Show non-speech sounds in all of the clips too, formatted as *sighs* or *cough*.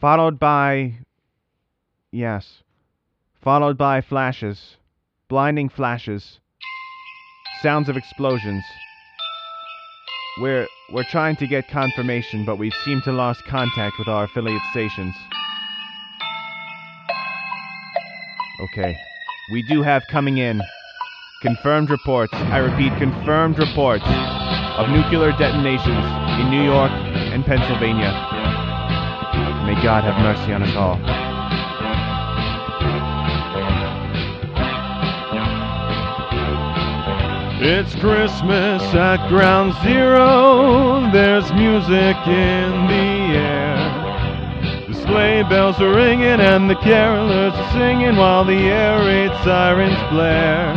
followed by. Yes. Followed by flashes. Blinding flashes. Sounds of explosions. We're we're trying to get confirmation, but we've seemed to lost contact with our affiliate stations. Okay. We do have coming in confirmed reports, I repeat, confirmed reports of nuclear detonations in New York and Pennsylvania. May God have mercy on us all. It's Christmas at Ground Zero. There's music in the air. The sleigh bells are ringing and the carolers are singing while the air raid sirens blare.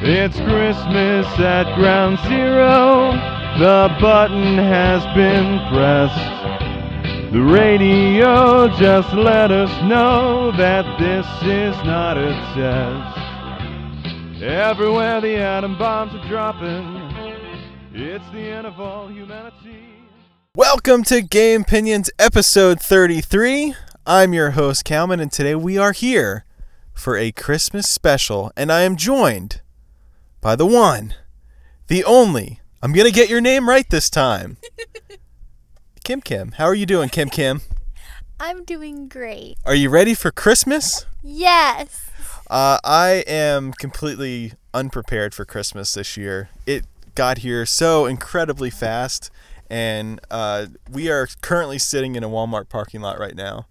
It's Christmas at Ground Zero. The button has been pressed. The radio just let us know that this is not a test. Everywhere the atom bombs are dropping, it's the end of all humanity. Welcome to Gamepinions episode 33. I'm your host, Calman, and today we are here for a Christmas special, and I am joined by the one, the only, I'm going to get your name right this time. *laughs* Kim Kim. How are you doing, Kim Kim? I'm doing great. Are you ready for Christmas? Yes. Uh, I am completely unprepared for Christmas this year. It got here so incredibly fast, and uh, we are currently sitting in a Walmart parking lot right now.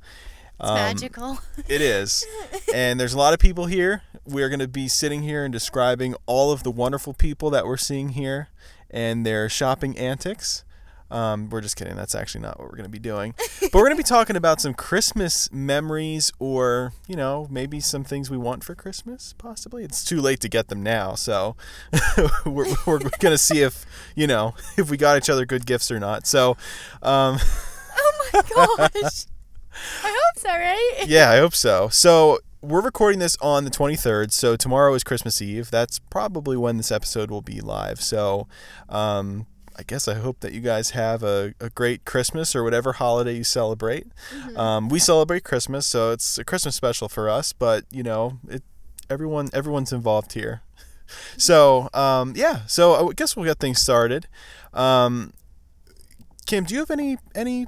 It's Um, magical. *laughs* It is. and there's a lot of people here. We're going to be sitting here and describing all of the wonderful people that we're seeing here and their shopping antics. Um, we're just kidding. That's actually not what we're going to be doing. But we're going to be talking about some Christmas memories or, you know, maybe some things we want for Christmas, possibly. It's too late to get them now. So *laughs* we're, we're going to see if, you know, *laughs* if we got each other good gifts or not. So, um, *laughs* oh my gosh. I hope so, right? yeah, I hope so. So we're recording this on the 23rd, so tomorrow is Christmas Eve. That's probably when this episode will be live. So um, I guess I hope that you guys have a, a great Christmas or whatever holiday you celebrate. Um, we celebrate Christmas, so it's a Christmas special for us. But you know, it everyone everyone's involved here. *laughs* So um, yeah, so I guess we'll get things started. Um, Kim, do you have any any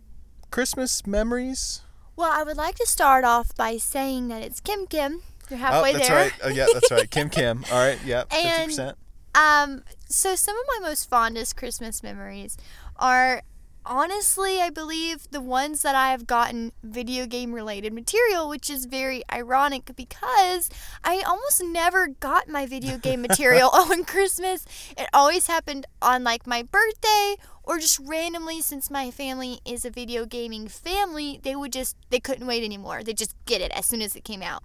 Christmas memories? Well, I would like to start off by saying that it's Kim Kim. You're halfway there. oh, that's there. right. Oh, yeah, that's right. Kim *laughs* Kim. All right. Yeah. Fifty percent. Um, so some of my most fondest Christmas memories are honestly, I believe, the ones that I have gotten video game related material, which is very ironic because I almost never got my video game material *laughs* on Christmas. It always happened on like my birthday or just randomly since my family is a video gaming family, they would just they couldn't wait anymore. They just get it as soon as it came out.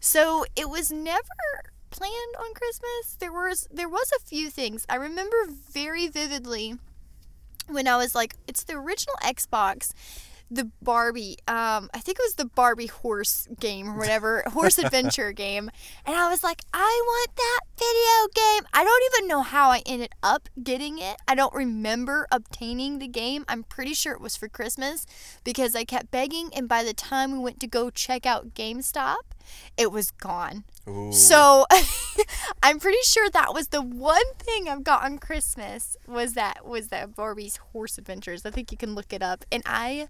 So it was never planned on Christmas. There was there was a few things. I remember very vividly when I was like, it's the original Xbox, the Barbie. Um, I think it was the Barbie horse game or whatever, horse *laughs* adventure game. And I was like, I want that video game. I don't even know how I ended up getting it. I don't remember obtaining the game. I'm pretty sure it was for Christmas because I kept begging. And by the time we went to go check out GameStop, it was gone. So *laughs* I'm pretty sure that was the one thing I've got on Christmas was that was that Barbie's Horse Adventures. I think you can look it up, and I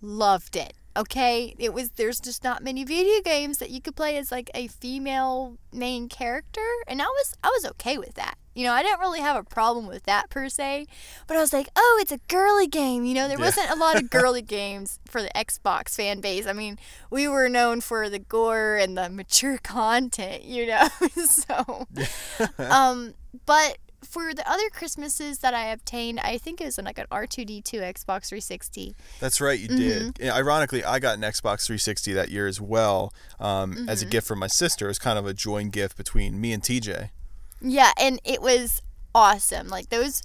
loved it. Okay, it was there's just not many video games that you could play as like a female main character, and I was I was okay with that. You know, I didn't really have a problem with that per se, but I was like, oh, it's a girly game. You know, there Yeah. wasn't a lot of *laughs* girly games for the Xbox fan base. I mean, we were known for the gore and the mature *laughs* content, you know. *laughs* so, um, but for the other Christmases that I obtained, I think it was like an R2D2 Xbox 360. That's right. You Mm-hmm. did. Ironically, I got an Xbox 360 that year as well, um, Mm-hmm. as a gift from my sister. It was kind of a joint gift between me and TJ. Yeah, and it was awesome. Like those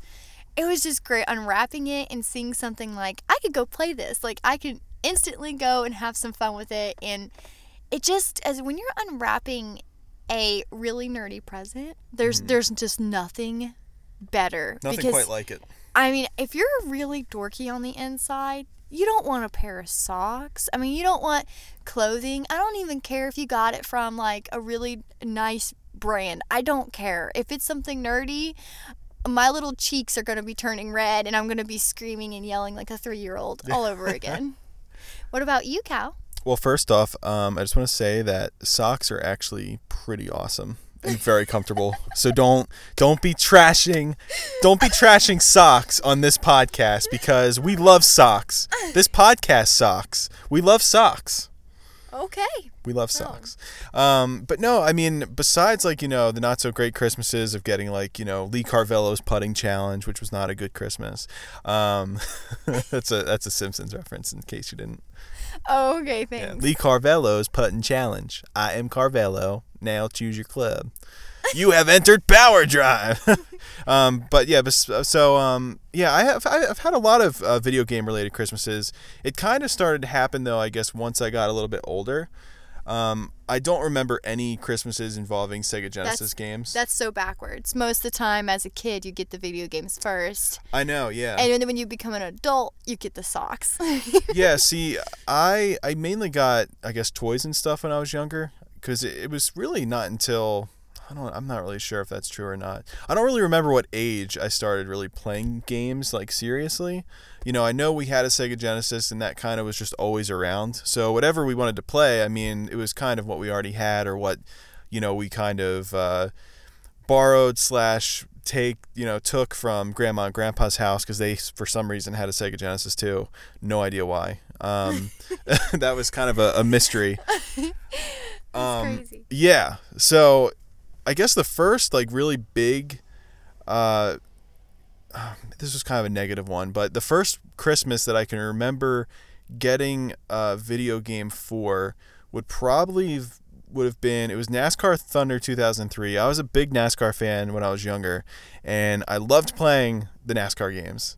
it was just great unwrapping it and seeing something like I could go play this. Like I could instantly go and have some fun with it and it just as when you're unwrapping a really nerdy present, there's mm-hmm. there's just nothing better Nothing because quite like it. I mean, if you're really dorky on the inside, you don't want a pair of socks. I mean, you don't want clothing. I don't even care if you got it from like a really nice brand. I don't care. If it's something nerdy, my little cheeks are going to be turning red and I'm going to be screaming and yelling like a three year old all over *laughs* again. what about you, Cal? Well, first off, um, I just want to say that socks are actually pretty awesome and very comfortable. so don't don't be trashing don't be trashing socks on this podcast because we love socks. This podcast socks. We love socks. Okay. We love socks. Um, but no, I mean, besides like, you know, the not so great Christmases of getting like, you know, Lee Carvallo's putting challenge, which was not a good Christmas. Um, *laughs* that's a that's a Simpsons reference in case you didn't. *laughs* Oh, okay, Yeah. thanks. Lee Carvallo's putting challenge. I am Carvallo. Now choose your club. You have entered Power Drive. *laughs* um, but yeah, so um, yeah, I have I've had a lot of uh, video game related Christmases. It kind of started to happen though, I guess, once I got a little bit older. Um, I don't remember any Christmases involving Sega Genesis games. That's so backwards. Most of the time, as a kid, you get the video games first, I know, yeah. and then when you become an adult, you get the socks. *laughs* yeah, see, I I mainly got I guess toys and stuff when I was younger because it, it was really not until I don't I'm not really sure if that's true or not. I don't really remember what age I started really playing games like seriously. You know, I know we had a Sega Genesis and that kind of was just always around. So whatever we wanted to play, I mean, it was kind of what we already had or what you know we kind of uh, borrowed slash take you know took from grandma and grandpa's house because they for some reason had a sega genesis too no idea why um, *laughs* that was kind of a, a mystery *laughs* um, crazy. yeah so i guess the first like really big uh, *sighs* this was kind of a negative one but the first christmas that i can remember getting a video game for would probably would have been it was NASCAR Thunder 2003. I was a big NASCAR fan when I was younger and I loved playing the NASCAR games.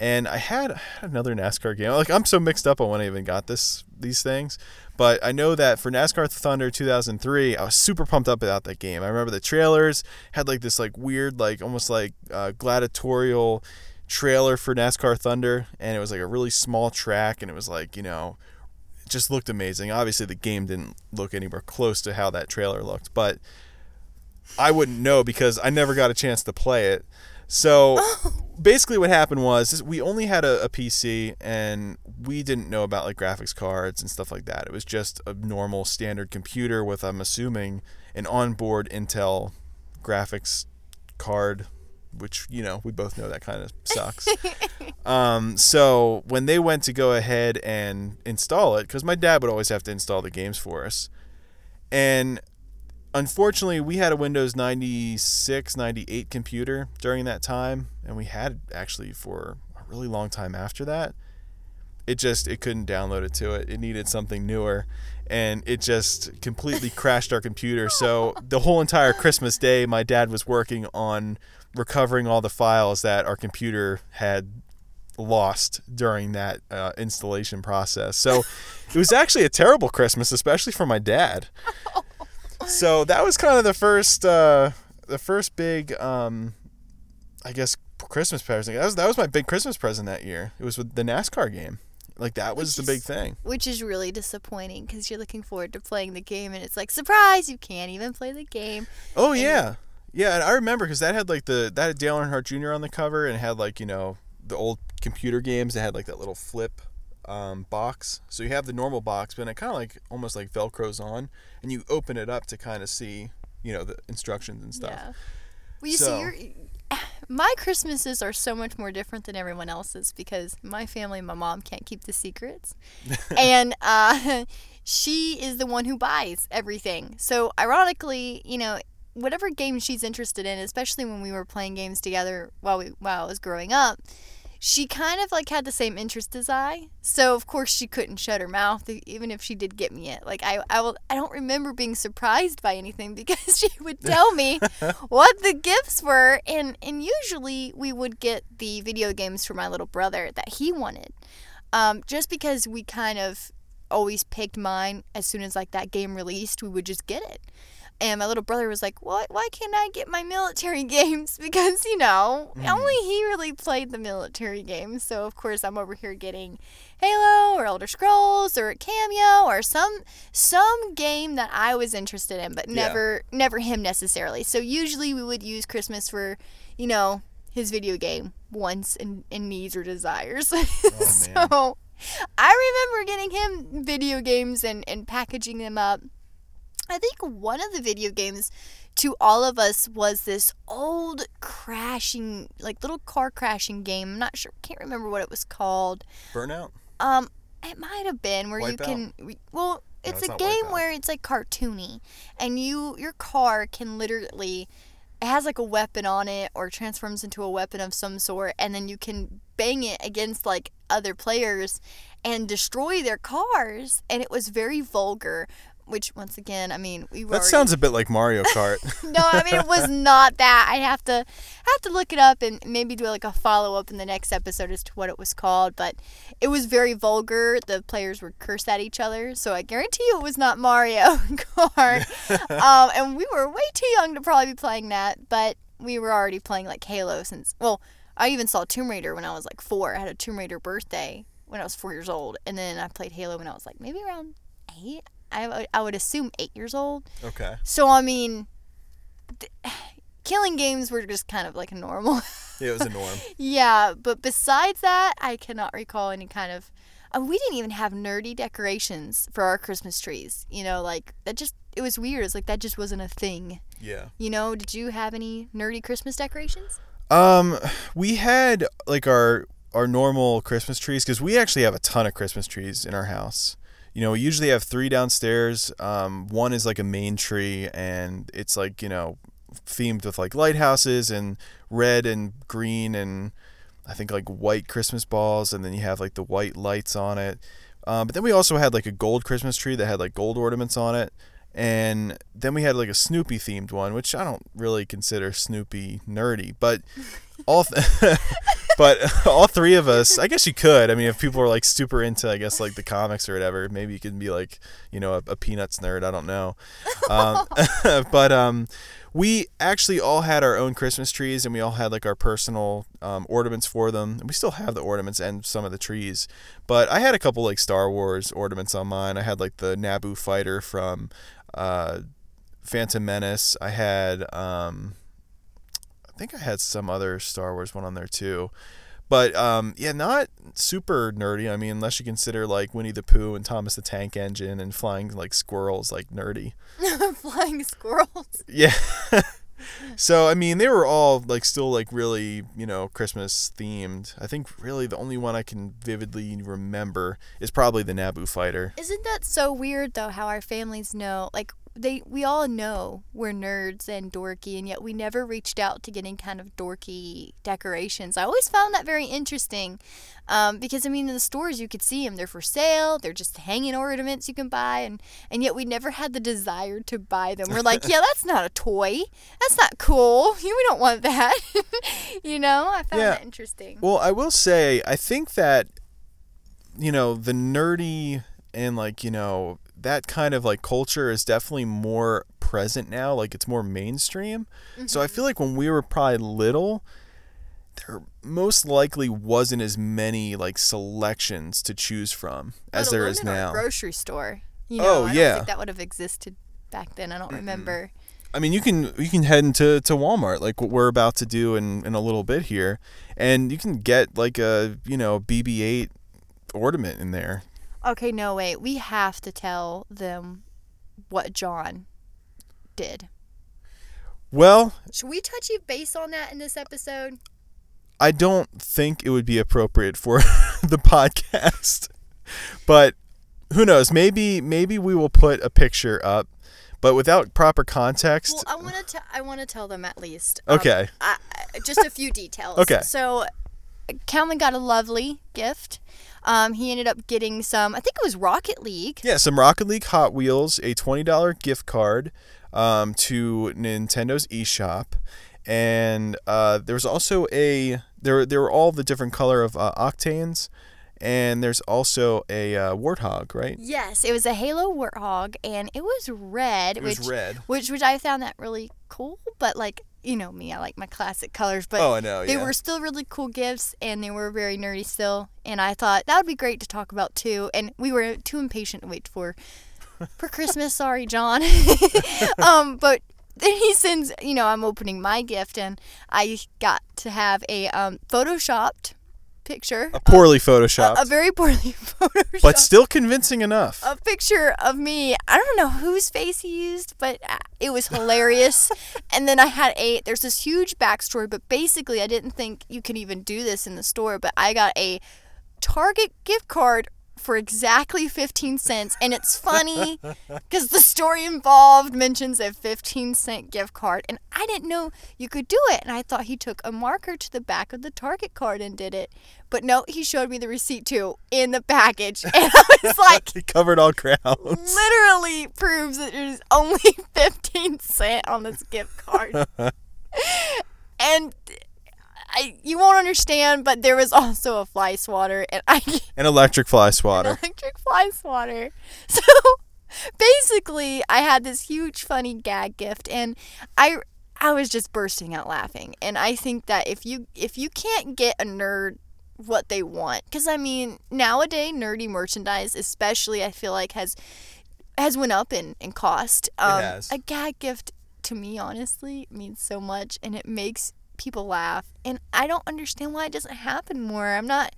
And I had, another NASCAR game. Like I'm so mixed up on when I even got this these things, but I know that for NASCAR Thunder 2003, I was super pumped up about that game. I remember the trailers had like this like weird like almost like uh, gladiatorial trailer for NASCAR Thunder, and it was like a really small track, and it was like you know it just looked amazing. Obviously, the game didn't look anywhere close to how that trailer looked, but I wouldn't know because I never got a chance to play it. So basically, what happened was we only had a, a PC and we didn't know about like graphics cards and stuff like that. It was just a normal standard computer with, I'm assuming, an onboard Intel graphics card, which you know we both know that kind of sucks. *laughs* Um, so when they went to go ahead and install it, because my dad would always have to install the games for us, and unfortunately we had a Windows 96, 98 computer during that time, and we had it actually for a really long time after that. It just it couldn't download it to it. It needed something newer, and it just completely *laughs* crashed our computer. So the whole entire Christmas day, my dad was working on recovering all the files that our computer had lost during that uh, installation process. So it was actually a terrible Christmas, especially for my dad. *laughs* So that was kind of the first, uh, the first big, um, I guess, Christmas present. That was that was my big Christmas present that year. It was with the NASCAR game. Like that was Which the big thing. Which is really disappointing because you're looking forward to playing the game, and it's like, surprise, you can't even play the game. Oh yeah, yeah, and I remember because that had like the that had Dale Earnhardt Jr. on the cover and it had like you know the old computer games that had like that little flip um, box. So you have the normal box, but it kind of like almost like Velcro's on, and you open it up to kind of see you know the instructions and stuff. Yeah. Well, you So- see, you're, my Christmases are so much more different than everyone else's because my family, my mom can't keep the secrets, *laughs* and uh, she is the one who buys everything. So ironically, you know, whatever game she's interested in, especially when we were playing games together while we while I was growing up. She kind of like had the same interest as I, so of course she couldn't shut her mouth even if she did get me it. Like I, I will, I don't remember being surprised by anything *laughs* because she would tell me *laughs* what the gifts were and and usually we would get the video games for my little brother that he wanted um, just because we kind of always picked mine as soon as like that game released we would just get it and my little brother was like, "What? Why can't I get my military *laughs* games?" Because you know, Mhm. only he really played the military games. So of course, I'm over here getting Halo or Elder Scrolls or Cameo or some some game that I was interested in, but Yeah. never never him necessarily. So usually we would use Christmas for, you know, his video game wants and, and needs or desires. *laughs* man. so I remember getting him video games and, and packaging them up. I think one of the video games to all of us was this old crashing, like little car crashing game. I'm not sure, can't remember what it was called. Burnout. Um, it might have been where you can. Well, it's, it's a game where it's like cartoony, and you your car can literally. It has like a weapon on it, or transforms into a weapon of some sort, and then you can bang it against like other players and destroy their cars. And it was very vulgar, which once again, I mean, we were That already- sounds a bit like Mario Kart. *laughs* no, I mean it was *laughs* not that. I have to have to look it up and maybe do like a follow up in the next episode as to what it was called. But it was very vulgar. The players would curse at each other, so I guarantee you it was not Mario *laughs* Kart. um, and we were way too young to probably be playing that, but we were already playing like Halo since. Well, I even saw Tomb Raider when I was like four. I had a Tomb Raider birthday when I was four years old, and then I played Halo when I was like maybe around eight. I, would- I would assume eight years old. okay. So I mean, th- *sighs* killing games were just kind of like a normal. *laughs* Yeah, it was a norm. yeah, but besides that, I cannot recall any kind of. Uh, we didn't even have nerdy decorations for our Christmas trees. You know, like that just it was weird. It's like that just wasn't a thing. Yeah. You know, did you have any nerdy Christmas decorations? Um, we had like our our normal Christmas trees because we actually have a ton of Christmas trees in our house. You know, we usually have three downstairs. Um, one is like a main tree, and it's like you know, themed with like lighthouses and red and green and I think like white Christmas balls, and then you have like the white lights on it. Um, but then we also had like a gold Christmas tree that had like gold ornaments on it. And then we had like a Snoopy themed one, which I don't really consider Snoopy nerdy, but all th- *laughs* *laughs* but *laughs* all three of us, I guess you could. I mean, if people were like super into, I guess like the comics or whatever, maybe you could be like, you know, a, a Peanuts nerd. I don't know. Um, *laughs* but um, we actually all had our own Christmas trees, and we all had like our personal um, ornaments for them. And we still have the ornaments and some of the trees. But I had a couple like Star Wars ornaments on mine. I had like the Naboo fighter from uh, Phantom Menace. I had. Um, think I had some other Star Wars one on there too. But um, yeah, not super nerdy. I mean, unless you consider like Winnie the Pooh and Thomas the Tank Engine and flying like squirrels like nerdy. *laughs* Flying squirrels. Yeah. *laughs* so I mean, they were all like still like really you know Christmas themed. I think really the only one I can vividly remember is probably the Naboo fighter. Isn't that so weird though? How our families know, like they, we all know we're nerds and dorky, and yet we never reached out to getting kind of dorky decorations. I always found that very interesting, um, because I mean, in the stores you could see them; they're for sale. They're just hanging ornaments you can buy, and and yet we never had the desire to buy them. We're like, *laughs* yeah, that's not a toy. That's not cool. *laughs* We don't want that. *laughs* you know, I found Yeah. that interesting. Well, I will say, I think that, you know, the nerdy and like, you know, that kind of like culture is definitely more present now. Like it's more mainstream. So I mm-hmm. feel like when we were probably little, there most likely wasn't as many like selections to choose from as there our now. grocery store. You know, Oh, I don't yeah. think that would have existed back then. I don't remember. I mean, you can you can head into to Walmart like what we're about to do in in a little bit here, and you can get like a you know BB-8 ornament in there. Okay, no, wait. We have to tell them what John did. Well, Should we touch base on that in this episode? I don't think it would be appropriate for *laughs* the podcast. But who knows? Maybe maybe we will put a picture up, but without proper context. Well, I want to. I want to tell them at least. Um, okay. I, I- just a few *laughs* details. Okay. So, Calvin got a lovely gift. Um, he ended up getting some. I think it was Rocket League. yeah, some Rocket League Hot Wheels, a twenty dollar gift card um, to Nintendo's eShop, and uh, there was also a there there were all the different color of uh, octanes, and there's also a uh, warthog, right? Yes, it was a Halo Warthog, and it was red, It was which red. which which I found that really cool. But like you know me, I like my classic colors. But oh, I know. they yeah. were still really cool gifts, and they were very nerdy still. And I thought that would be great to talk about too. And we were too impatient to wait for *laughs* for Christmas. Sorry, John. *laughs* um, but then he sends, you know, I'm opening my gift, and I got to have a um, photoshopped picture, a poorly a, photoshopped, a very poorly *laughs* photoshopped but still convincing enough. a picture of me. I don't know whose face he used, but uh, it was hilarious. *laughs* and then I had a there's this huge backstory, but basically I didn't think you could even do this in the store, but I got a Target gift card for exactly 15 cents and it's funny *laughs* because the story involved mentions a 15 cent gift card and i didn't know you could do it and i thought he took a marker to the back of the target card and did it but no he showed me the receipt too in the package and i was *laughs* like he covered all grounds. literally proves that there's only *laughs* 15 cent on this gift card and I, you won't understand, but there was *laughs* also a fly swatter, and I *laughs* An electric fly swatter. electric fly swatter. *laughs* So basically, I had this huge funny gag gift, and I I was just bursting out laughing. And I think that if you if you can't get a nerd what they want, because I mean nowadays nerdy merchandise, especially, I feel like has has went up in in cost. Um, has. A gag gift to me, honestly, means so much, and it makes people laugh. And I don't understand why it doesn't happen more. I'm not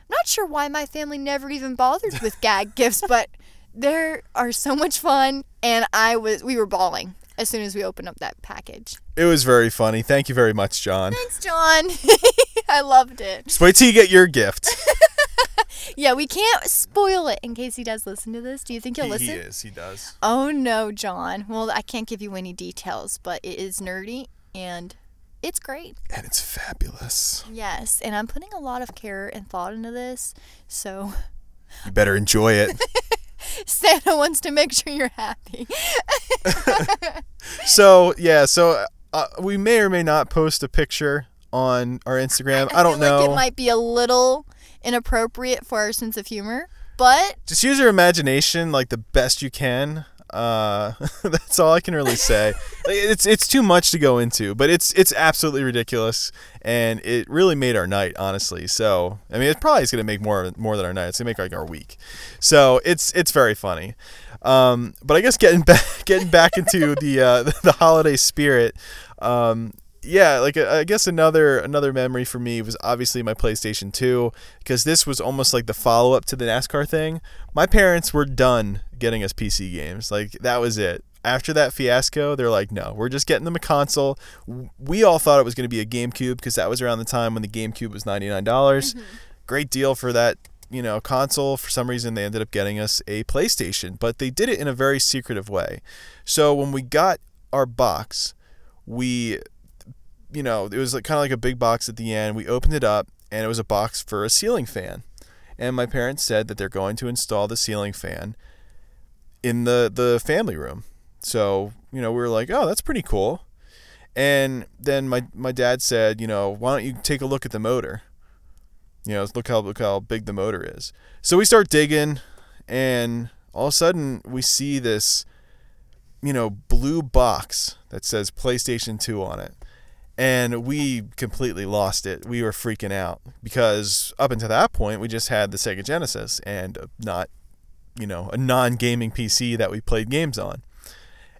I'm not sure why my family never even bothered with *laughs* gag gifts, but there are so much fun, and I was we were bawling as soon as we opened up that package. It was very funny. Thank you very much, John. Thanks, John. *laughs* I loved it. Just wait till you get your gift. *laughs* Yeah, we can't spoil it in case he does listen to this. Do you think he'll he, listen? he is. He does. Oh no, John. Well, I can't give you any details, but it is nerdy and it's great. And it's fabulous. Yes, and I'm putting a lot of care and thought into this. So You better enjoy it. *laughs* Santa wants to make sure you're happy. *laughs* so yeah, so uh, we may or may not post a picture on our Instagram. I, don't know. Like it might be a little inappropriate for our sense of humor, but Just use your imagination like the best you can. Uh, *laughs* that's all I can really say. It's it's too much to go into, but it's it's absolutely ridiculous, and it really made our night, honestly. So I mean, it probably is gonna make more more than our night. It's gonna make like our week. So it's it's very funny. Um, but I guess getting *laughs* back getting back into the uh, *laughs* the holiday spirit. Um, yeah, like I I guess another another memory for me was obviously my PlayStation 2 because this was almost like the follow up to the NASCAR thing. My parents were done getting us PC games. Like that was it. After that fiasco, they're like, "No, we're just getting them a console." We all thought it was going to be a GameCube because that was around the time when the GameCube was $99. dollars mm-hmm. Great deal for that, you know, console. For some reason, they ended up getting us a PlayStation, but they did it in a very secretive way. So when we got our box, we you know, it was like kind of like a big box at the end. We opened it up, and it was a box for a ceiling fan. And my parents said that they're going to install the ceiling fan in the the family room. So you know, we were like, oh, that's pretty cool. And then my my dad said, you know, why don't you take a look at the motor? You know, look how look how big the motor is. So we start digging, and all of a sudden we see this, you know, blue box that says PlayStation 2 on it and we completely lost it. We were freaking out because up until that point, we just had the Sega Genesis and not, you know, a non-gaming PC that we played games on.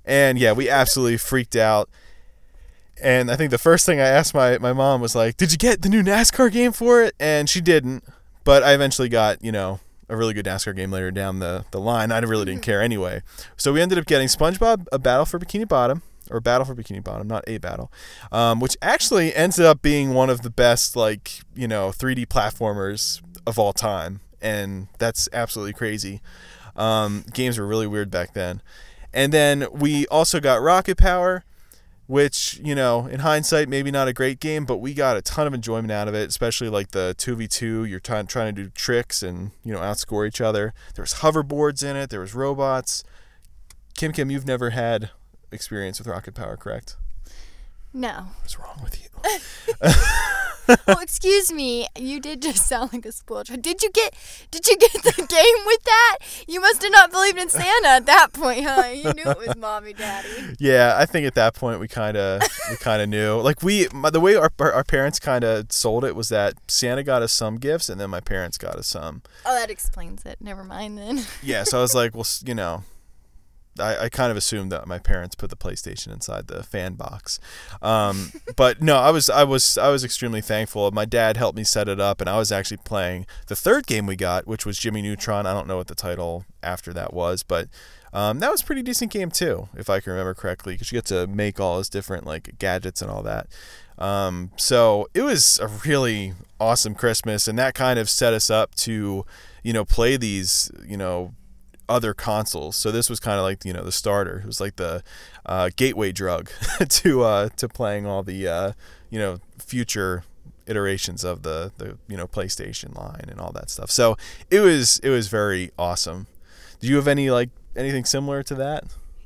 And yeah, we absolutely freaked out. And I think the first thing I asked my, my mom was like, "Did you get the new NASCAR game for it?" And she didn't. But I eventually got, you know, a really good NASCAR game later down the, the line. I really didn't *laughs* care anyway. So we ended up getting SpongeBob: A Battle for Bikini Bottom, or Battle for Bikini Bottom, not a battle, um, which actually ends up being one of the best, like you know, 3D platformers of all time, and that's absolutely crazy. Um, games were really weird back then, and then we also got Rocket Power, which you know, in hindsight, maybe not a great game, but we got a ton of enjoyment out of it, especially like the 2v2. You're trying trying to do tricks and you know outscore each other. There was hoverboards in it. There was robots. Kim Kim, you've never had experience with rocket power, correct? no. What's wrong with you? *laughs* well, excuse me. You did just *laughs* sound like a spoiled child. Did you get? Did you get the game with that? You must have not believed in Santa at that point, huh? You knew it was mommy, daddy. Yeah, I think at that point we kind of we kind of knew. Like we, my, the way our our our parents kind of sold it was that Santa got us some gifts, and then my parents got us some. Oh, that explains it. Never mind then. Yeah, so I was like, *laughs* well, you know, I, I kind of assumed that my parents put the PlayStation inside the fan box, um, *laughs* but no, I was I was I was extremely thankful. My dad helped me set it up, and I was actually playing the third game we got, which was Jimmy Neutron. I don't know what the title after that was, but um, that was a pretty decent game too, if I can remember correctly, because you get to make all his different like gadgets and all that. Um, so it was a really awesome Christmas, and that kind of set us up to, you know, play these, you know, other consoles. So this was kind of like you know the starter. It was like the uh, gateway drug *laughs* to uh, to playing all the uh, you know future iterations of the the you know PlayStation line and all that stuff. So it was it was very awesome. Do you have any like anything similar to that?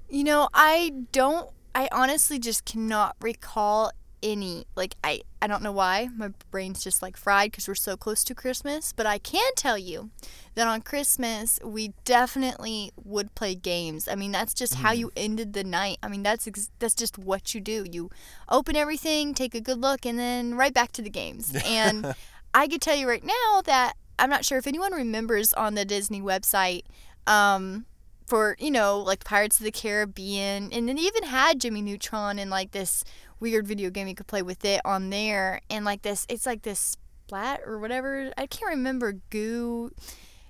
You know, I don't. I honestly just cannot recall any. Like, I. I don't know why my brain's just like fried because we're so close to Christmas. But I can tell you that on Christmas we definitely would play games. I mean, that's just how you ended the night. I mean, that's ex- that's just what you do. You open everything, take a good look, and then right back to the games. *laughs* And I could tell you right now that I'm not sure if anyone remembers on the Disney website. Um, for you know like Pirates of the Caribbean, and then they even had Jimmy Neutron and like this weird video game you could play with it on there, and like this it's like this splat or whatever I can't remember goo.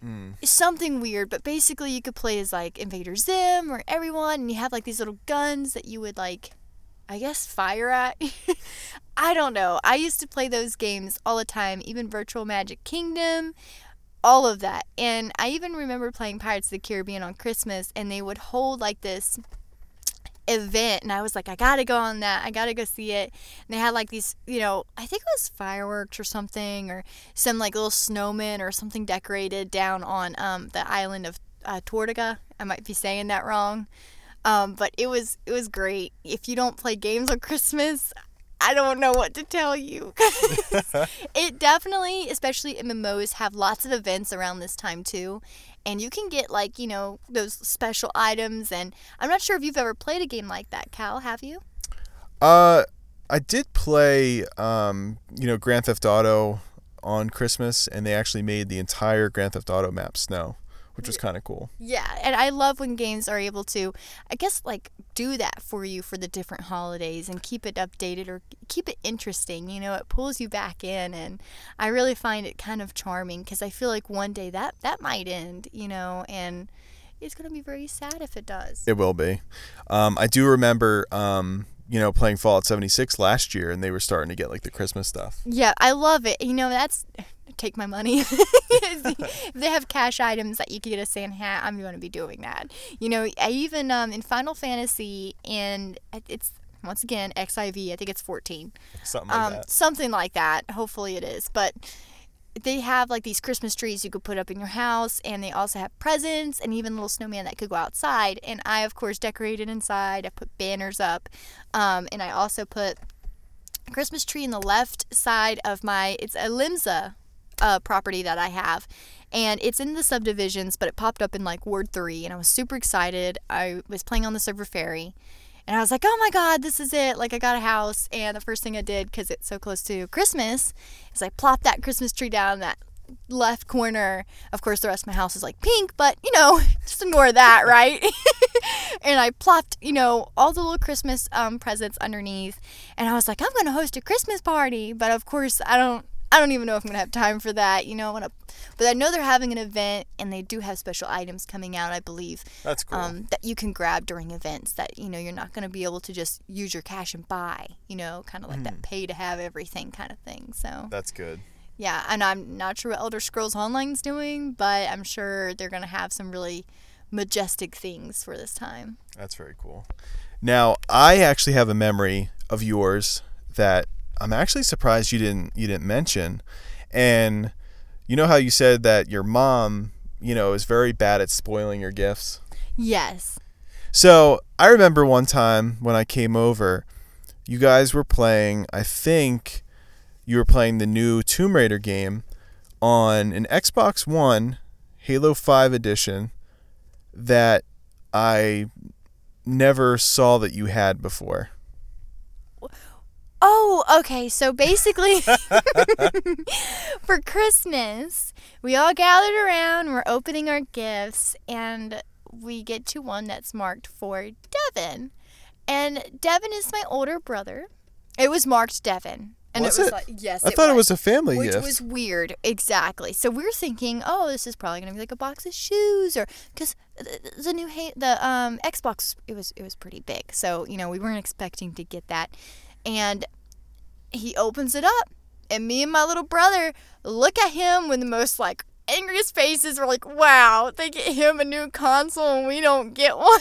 Mm. Something weird, but basically you could play as like Invader Zim or everyone, and you have like these little guns that you would like, I guess, fire at. *laughs* I don't know. I used to play those games all the time, even Virtual Magic Kingdom all of that. And I even remember playing Pirates of the Caribbean on Christmas, and they would hold like this event, and I was like, I gotta go on that. I gotta go see it. And they had like these, you know, I think it was fireworks or something, or some like little snowmen or something decorated down on um, the island of uh, Tortuga. I might be saying that wrong. Um, but it was it was great. If you don't play games on Christmas, I don't know what to tell you. *laughs* *laughs* it definitely, especially MMOs, have lots of events around this time too. And you can get like, you know, those special items. And I'm not sure if you've ever played a game like that, Cal, have you? Uh, I did play, um, you know, Grand Theft Auto on Christmas, and they actually made the entire Grand Theft Auto map snow, which was kind of cool. Yeah, and I love when games are able to, I guess, like do that for you for the different holidays and keep it updated or keep it interesting. You know, it pulls you back in, and I really find it kind of charming because I feel like one day that that might end. You know, and it's gonna be very sad if it does. It will be. Um, I do remember, um, you know, playing Fallout 76 last year, and they were starting to get like the Christmas stuff. Yeah, I love it. You know, that's take my money. *laughs* if they have cash items that you can get a Santa hat, I'm going to be doing that. You know, I even um, in Final Fantasy and it's once again XIV. I think it's 14. Something like Um, that. something like that. Hopefully it is, but. They have like these Christmas trees you could put up in your house, and they also have presents and even little snowman that could go outside. And I, of course, decorated inside. I put banners up, um, and I also put a Christmas tree in the left side of my it's a Limsa uh, property that I have. And it's in the subdivisions, but it popped up in like Ward 3, and I was super excited. I was playing on the server Faerie, and I was like, oh my god, this is it. Like, I got a house. And the first thing I did, because it's so close to Christmas, is I plopped that Christmas tree down that left corner. Of course, the rest of my house is like pink, but you know, *laughs* just ignore that, *laughs* right? *laughs* and I plopped, you know, all the little Christmas um, presents underneath, and I was like, I'm gonna host a Christmas party, but of course, I don't. I don't even know if I'm gonna have time for that, you know. I, but I know they're having an event, and they do have special items coming out, I believe, That's cool. um, that you can grab during events. That you know you're not gonna be able to just use your cash and buy, you know, kind of like that pay to have everything kind of thing. So That's good. yeah, and I'm not sure what Elder Scrolls Online's doing, but I'm sure they're gonna have some really majestic things for this time. That's very cool. Now, I actually have a memory of yours that I'm actually surprised you didn't you didn't mention. And you know how you said that your mom, you know, is very bad at spoiling your gifts? Yes. So, I remember one time when I came over, you guys were playing, I think you were playing the new Tomb Raider game on an Xbox One Halo 5 edition that I never saw that you had before. Oh, okay. So basically, *laughs* for Christmas, we all gathered around, we're opening our gifts, and we get to one that's marked for Devin. And Devin is my older brother. It was marked Devin. And Was it was it? like, yes, I thought it was a family which gift. was weird exactly so we are thinking oh this is probably gonna be like a box of shoes or because the, the new ha- the um xbox it was it was pretty big so you know we weren't expecting to get that and he opens it up and me and my little brother look at him with the most like angriest faces we're like wow they get him a new console and we don't get *laughs* one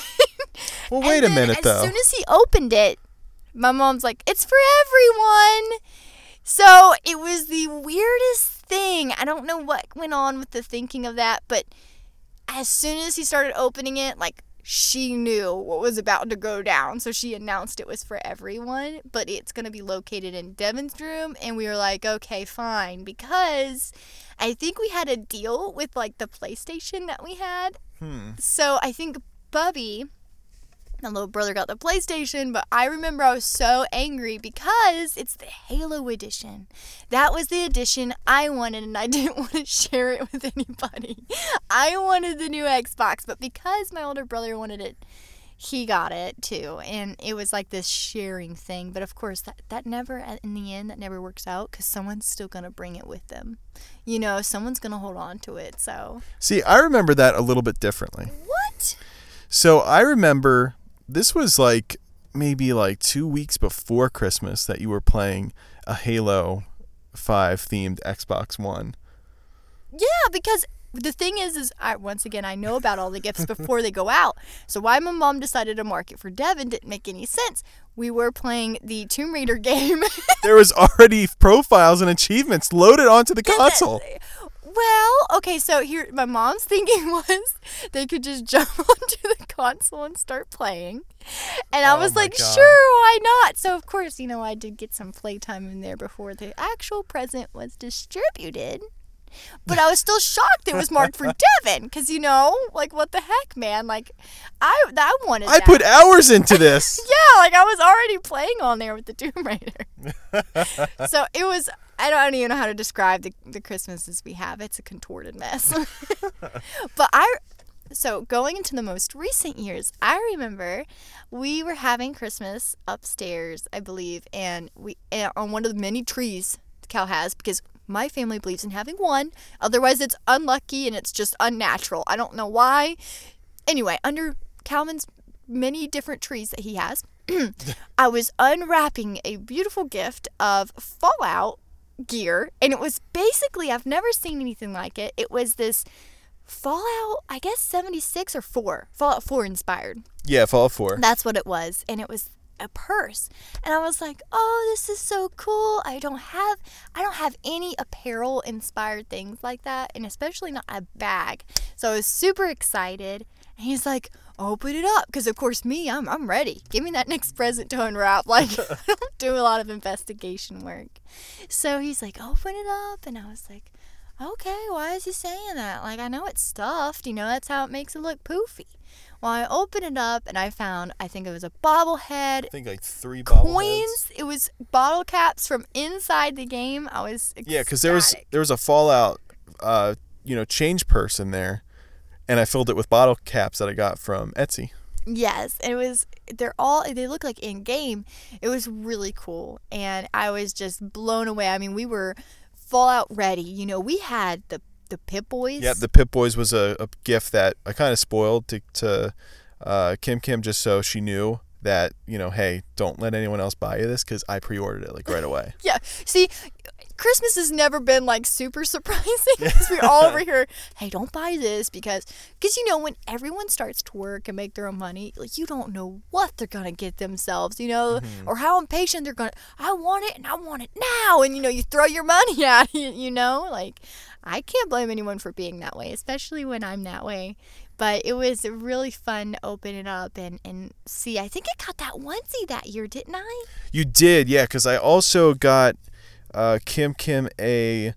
well, wait a minute as though. As soon as he opened it, my mom's like, "It's for everyone." So it was the weirdest thing. I don't know what went on with the thinking of that, but as soon as he started opening it, like she knew what was about to go down. So she announced it was for everyone, but it's going to be located in Devin's room. And we were like, okay, fine. Because I think we had a deal with like the PlayStation that we had. Hmm. So I think Bubby, my little brother, got the PlayStation, but I remember I was so angry because it's the Halo edition. That was the edition I wanted, and I *laughs* didn't want to share it with anybody. I wanted the new Xbox, but because my older brother wanted it, he got it too. And it was like this sharing thing. But of course, that, that never, uh, in the end, that never works out because someone's still going to bring it with them. You know, someone's going to hold on to it. So, See, I remember that a little bit differently. what? So I remember this was like maybe like two weeks before Christmas that you were playing a Halo 5 themed Xbox One. Yeah, because the thing is, is I once again I know about all the gifts before they go out. So why my mom decided to mark it for Devin didn't make any sense. We were playing the Tomb Raider *laughs* game. There was already profiles and achievements loaded onto the console. Well, okay, so here my mom's *laughs* thinking was they could just jump *laughs* onto the console and start playing. And I Oh was like, God. sure, why not? So of course, you know, I did get some playtime in there before the actual present was distributed. But I was still shocked it was marked for *laughs* Devin, because you know, like what the heck, man? Like, I I wanted. I that. put hours into this. Yeah, like I was already playing on there with the Doom Raider. so it was. I don't, even know how to describe the the Christmases we have. It's a contorted mess. *laughs* but I. So going into the most recent years, I remember we were having Christmas upstairs, I believe, and we eh, on one of the many trees Cal has because my family believes in having one. Otherwise, it's unlucky and it's just unnatural. I don't know why. Anyway, under Calvin's many different trees that he has, *clears throat* I was unwrapping a beautiful gift of Fallout gear, and it was basically I've never seen anything like it. It was this Fallout, I guess 76 or 4, Fallout 4 inspired. Yeah, Fallout 4. That's what it was. And it was a purse. And I was like, "Oh, this is so cool. I don't have I don't have any apparel inspired things like that, and especially not a bag." So I was super excited. And he's like, "Open it up." Because of course me, I'm I'm ready. Give me that *laughs* next present to unwrap. Like *laughs* I don't do a lot of investigation work. So he's like, "Open it up." And I was like, "Okay, why is he saying that? Like I know it's stuffed, you know, that's how it makes it look poofy." Well, I opened it up and I found, I think it was a bobblehead, I think like three coins. It was bottle caps from inside the game. I was Yeah, because there was there was a Fallout, uh, you know, change purse in there, and I filled it with bottle caps that I got from Etsy. Yes, And it was. They're all. They look like in game. It was really cool, and I was just blown away. I mean, we were Fallout ready. You know, we had the the Pip Boys. Yeah, the Pip Boys was a, a gift that I kind of spoiled to to uh, Kim Kim just so she knew that you know, hey, don't let anyone else buy you this because I pre-ordered it like right away. *laughs* Yeah. See, Christmas has never been like super *laughs* surprising *laughs* because we're all over here. Hey, don't buy this because, because you know, when everyone starts to work and make their own money, like you don't know what they're gonna get themselves, you know, mm-hmm. or how impatient they're gonna. I want it and I want it now, and you know, you throw your money *laughs* at it. You know, like I can't blame anyone for being that way, especially when I'm that way. But it was really fun to open it up and, and see. I think I got that onesie that year, didn't I? You did, yeah, because I also got uh, Kim Kim a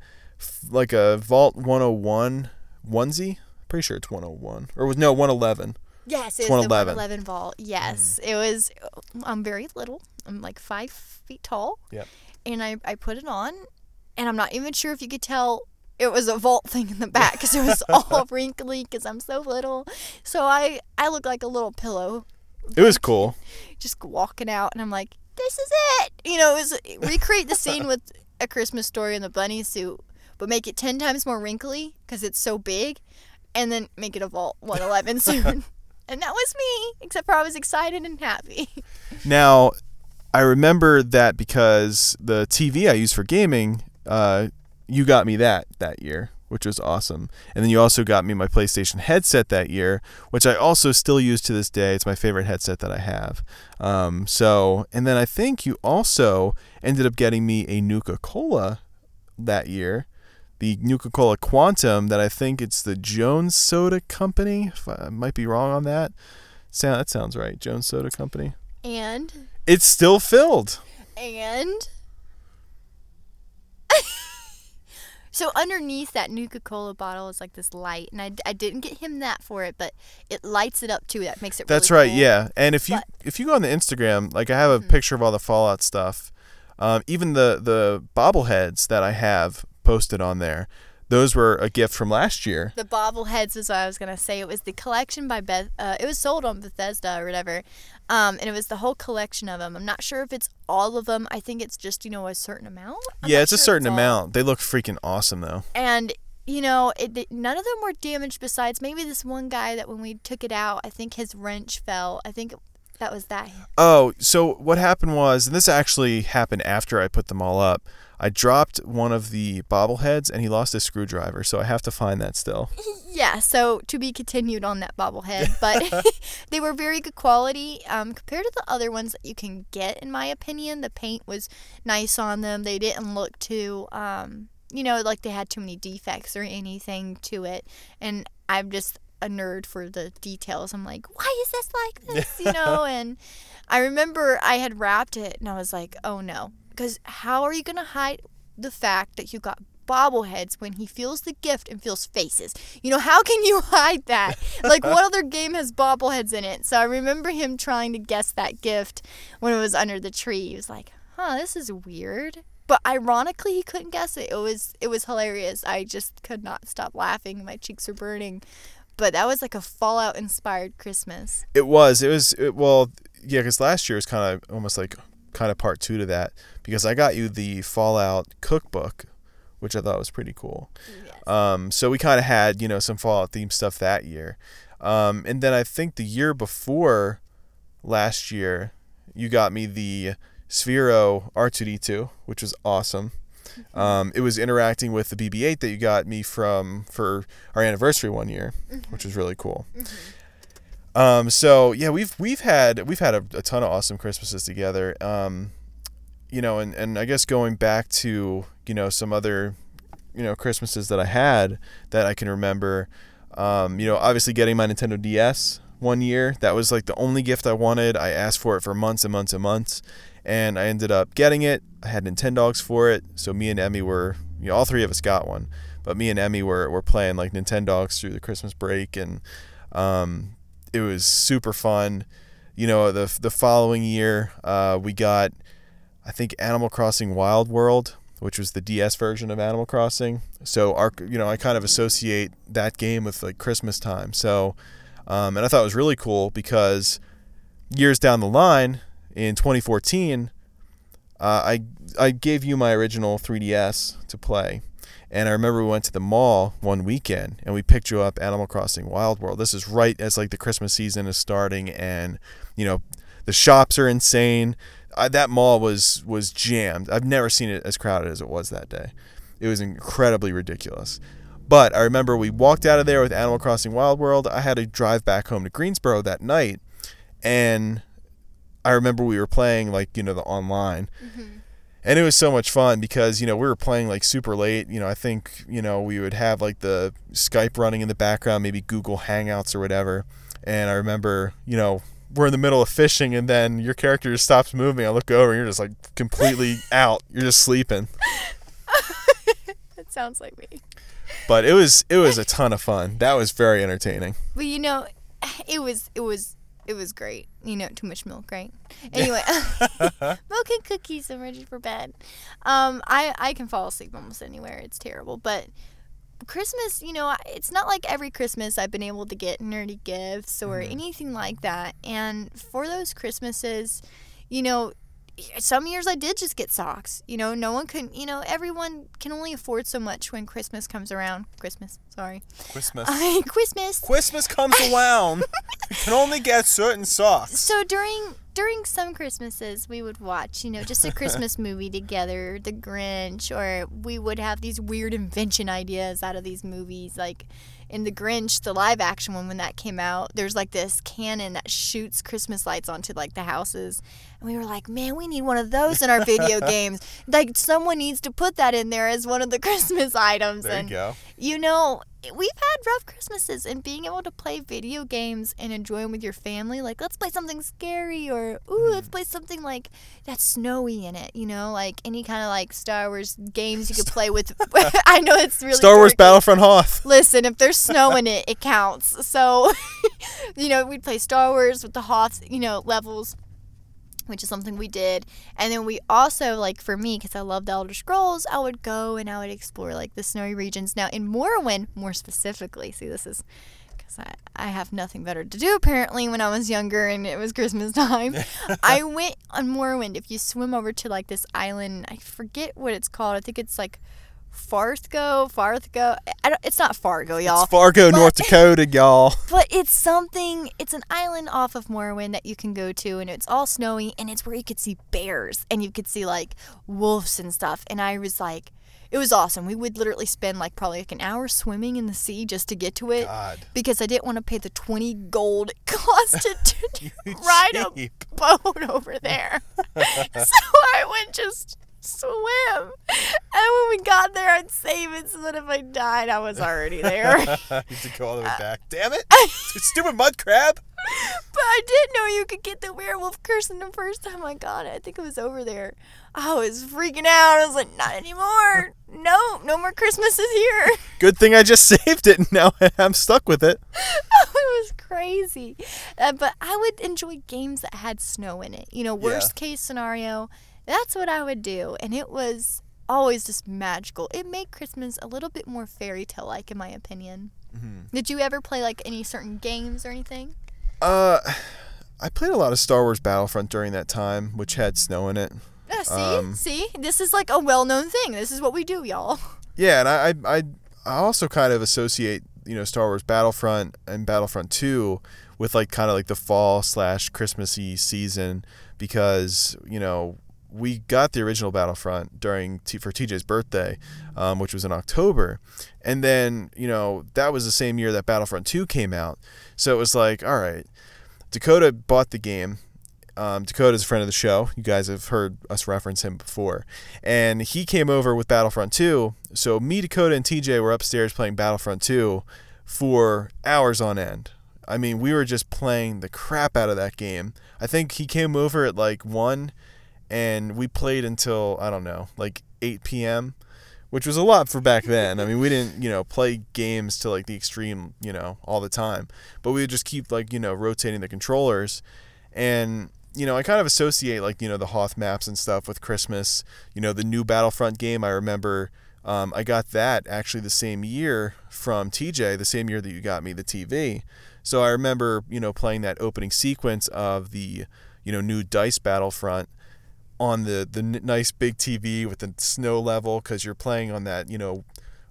like a Vault 101 onesie. Pretty sure it's 101 or was no 111. Yes, it was 111. the 111 vault. Yes, it was. I'm very little. I'm like five feet tall. Yep. And I, I put it on, and I'm not even sure if you could tell it was a vault thing in the back because it was *laughs* all wrinkly because I'm so little. So I I look like a little pillow It was cool. just walking out, and I'm like, this is it. You know, it was recreate the scene *laughs* with a Christmas story in the bunny suit, but make it ten times more wrinkly because it's so big, and then make it a Vault 111 suit. *laughs* and that was me, except for I was excited and happy. Now, I remember that because the TV I use for gaming, uh, you got me that that year, which was awesome. And then you also got me my PlayStation headset that year, which I also still use to this day. It's my favorite headset that I have. Um, so, and then I think you also ended up getting me a Nuka Cola that year. The Nuka Cola Quantum, that I think it's the Jones Soda Company. If I I might be wrong on that. Sound that sounds right. Jones Soda Company. And It's still filled. and so underneath that Nuka Cola bottle is like this light, and I, I didn't get him that for it, but it lights it up too. That makes it. That's really right. cool. Yeah. And if you But- Mm-hmm. if you go on the Instagram, like I have a picture of all the Fallout stuff. Um, even the the bobbleheads that I have posted on there, those were a gift from last year. The bobbleheads is what I was gonna say. It was the collection by Beth. Uh, it was sold on Bethesda or whatever, um, and it was the whole collection of them. I'm not sure if it's all of them. I think it's just you know a certain amount. I'm yeah, it's a sure if certain all. amount. They look freaking awesome though. And you know, it- none of them were damaged. Besides maybe this one guy that when we took it out, I think his wrench fell. I think that was that. Oh, so what happened was, and this actually happened after I put them all up. I dropped one of the bobbleheads and he lost his screwdriver, so I have to find that still. *laughs* Yeah, so to be continued on that bobblehead, *laughs* but *laughs* they were very good quality um, compared to the other ones that you can get. In my opinion, the paint was nice on them. They didn't look too, um, you know, like they had too many defects or anything to it. And I'm just a nerd for the details. I'm like, why is this like this? You know, and I remember I had wrapped it, and I was like, oh no, because how are you gonna hide the fact that you got bobbleheads when he feels the gift and feels faces. You know, how can you *laughs* hide that? Like, what other game has bobbleheads in it? So I remember him trying to guess that gift when it was under the tree. He was like, huh, this is weird. But ironically, he couldn't guess it. It was it was hilarious. I just could not stop laughing. My cheeks were burning. But that was like a Fallout inspired Christmas. It was. It was. It, well, yeah, because last year was kind of almost like kind of part two to that because I got you the Fallout cookbook, which I thought was pretty cool. Yes. Um, so we kind of had you know some Fallout themed stuff that year, um, and then I think the year before last year, you got me the Sphero R2D2, which was awesome. Um, it was interacting with the BB-8 that you got me from for our anniversary one year, which was really cool. Um, so yeah, we've we've had we've had a, a ton of awesome Christmases together. Um, you know, and, and I guess going back to you know some other you know Christmases that I had that I can remember. Um, you know, obviously getting my Nintendo DS one year that was like the only gift I wanted. I asked for it for months and months and months, and I ended up getting it. I had Nintendogs for it, so me and Emmy were you know all three of us got one, but me and Emmy were were playing like Nintendogs through the Christmas break and. Um, it was super fun. You know, the the following year, uh, we got, I think, Animal Crossing Wild World, which was the DS version of Animal Crossing. So our, you know, I kind of associate that game with like Christmas time. So, um, and I thought it was really cool because years down the line, in 2014, uh, I I gave you my original 3DS to play. And I remember we went to the mall one weekend and we picked you up Animal Crossing Wild World. This is right as like the Christmas season is starting and you know the shops are insane. I, that mall was was jammed. I've never seen it as crowded as it was that day. It was incredibly ridiculous. But I remember we walked out of there with Animal Crossing Wild World. I had to drive back home to Greensboro that night and I remember we were playing like, you know, the online mm-hmm. And it was so much fun because you know we were playing like super late you know i think you know we would have like the skype running in the background maybe google hangouts or whatever and i remember you know we're in the middle of fishing and then your character just stops moving. I look over and you're just like completely *laughs* out. You're just sleeping. *laughs* that sounds like me. But it was it was a ton of fun. That was very entertaining. But you know, it was it was it was great. You know, too much milk, right? Anyway, *laughs* *laughs* milk and cookies. I'm ready for bed. Um, I I can fall asleep almost anywhere. It's terrible, but Christmas, you know, it's not like every Christmas I've been able to get nerdy gifts or Mhm. anything like that. And for those Christmases, you know, some years I did just get socks. You know, no one can, you know, everyone can only afford so much when Christmas comes around. Christmas, sorry. Christmas. *laughs* Christmas. Christmas comes *laughs* around. you can only get certain socks. So during during some Christmases, we would watch, you know, just a Christmas *laughs* movie together, The Grinch, or we would have these weird invention ideas out of these movies. Like in The Grinch, the live action one, when that came out, there's like this cannon that shoots Christmas lights onto like the houses. And we were like, man, we need one of those in our video *laughs* games. Like someone needs to put that in there as one of the *laughs* Christmas items. There you and go. you know, we've had rough Christmases and being able to play video games and enjoy them with your family. Like, let's play something scary or, ooh, let's mm. play something like that's snowy in it, you know, like any kind of like Star Wars games you could play with. *laughs* I know it's really Star Wars. Battlefront Hoth. Listen, if there's snow *laughs* in it, it counts. So, *laughs* you know, we'd play Star Wars with the Hoth, you know, levels, which is something we did. And then we also, like, for me, because I loved Elder Scrolls, I would go and I would explore, like, the snowy regions. Now, in Morrowind, more specifically, see, this is because I, I have nothing better to do apparently when I was younger and it was Christmas *laughs* time. *laughs* I went on Morrowind. If you swim over to, like, this island, I forget what it's called. I think it's like. Farthgo, Farthgo. It's not Fargo, y'all. It's Fargo, But- North Dakota, *laughs* y'all. But it's something, it's an island off of Morrowind that you can go to, and it's all snowy, and it's where you could see bears, and you could see like wolves and stuff. And I was like, it was awesome. We would literally spend like probably like an hour swimming in the sea just to get to it God. because I didn't want to pay the 20 gold it *laughs* cost to, *laughs* ride a boat over there. so I would just swim. And when we got there, I'd save it so that if I died, I was already there. *laughs* you have to go all the way back. Damn it! *laughs* Stupid mud crab. But I didn't know you could get the werewolf curse in the first time I got it. I think it was over there. I was freaking out. I was like, not anymore. No, no more Christmases here. *laughs* Good thing I just saved it, and now I'm stuck with it. it was crazy. Uh, but I would enjoy games that had snow in it. You know, worst case scenario, that's what I would do. And it was always just magical. It made Christmas a little bit more fairy tale like, in my opinion. Mhm. Did you ever play like any certain games or anything? Uh, I played a lot of Star Wars Battlefront during that time, which had snow in it. Yeah, see, Um, see, this is like a well-known thing. This is what we do, y'all. *laughs* Yeah, and I, I, I, also kind of associate, you know, Star Wars Battlefront and Battlefront 2 with like kind of like the fall slash Christmassy season because, you know, we got the original Battlefront during T- for TJ's birthday, um, which was in October, and then you know that was the same year that Battlefront 2 came out. So it was like, all right, Dakota bought the game. Um, Dakota's a friend of the show. You guys have heard us reference him before. And he came over with Battlefront 2. So me, Dakota, and TJ were upstairs playing Battlefront 2 for hours on end. I mean, we were just playing the crap out of that game. I think he came over at like 1 and we played until, I don't know, like 8 p.m., which was a lot for back then. I mean, we didn't, you know, play games to like the extreme, you know, all the time. But we would just keep like, you know, rotating the controllers. And you know, I kind of associate like you know the Hoth maps and stuff with Christmas. You know, the new Battlefront game. I remember um, I got that actually the same year from TJ, the same year that you got me the TV. So I remember you know playing that opening sequence of the you know new Dice Battlefront on the the nice big TV with the snow level because you're playing on that you know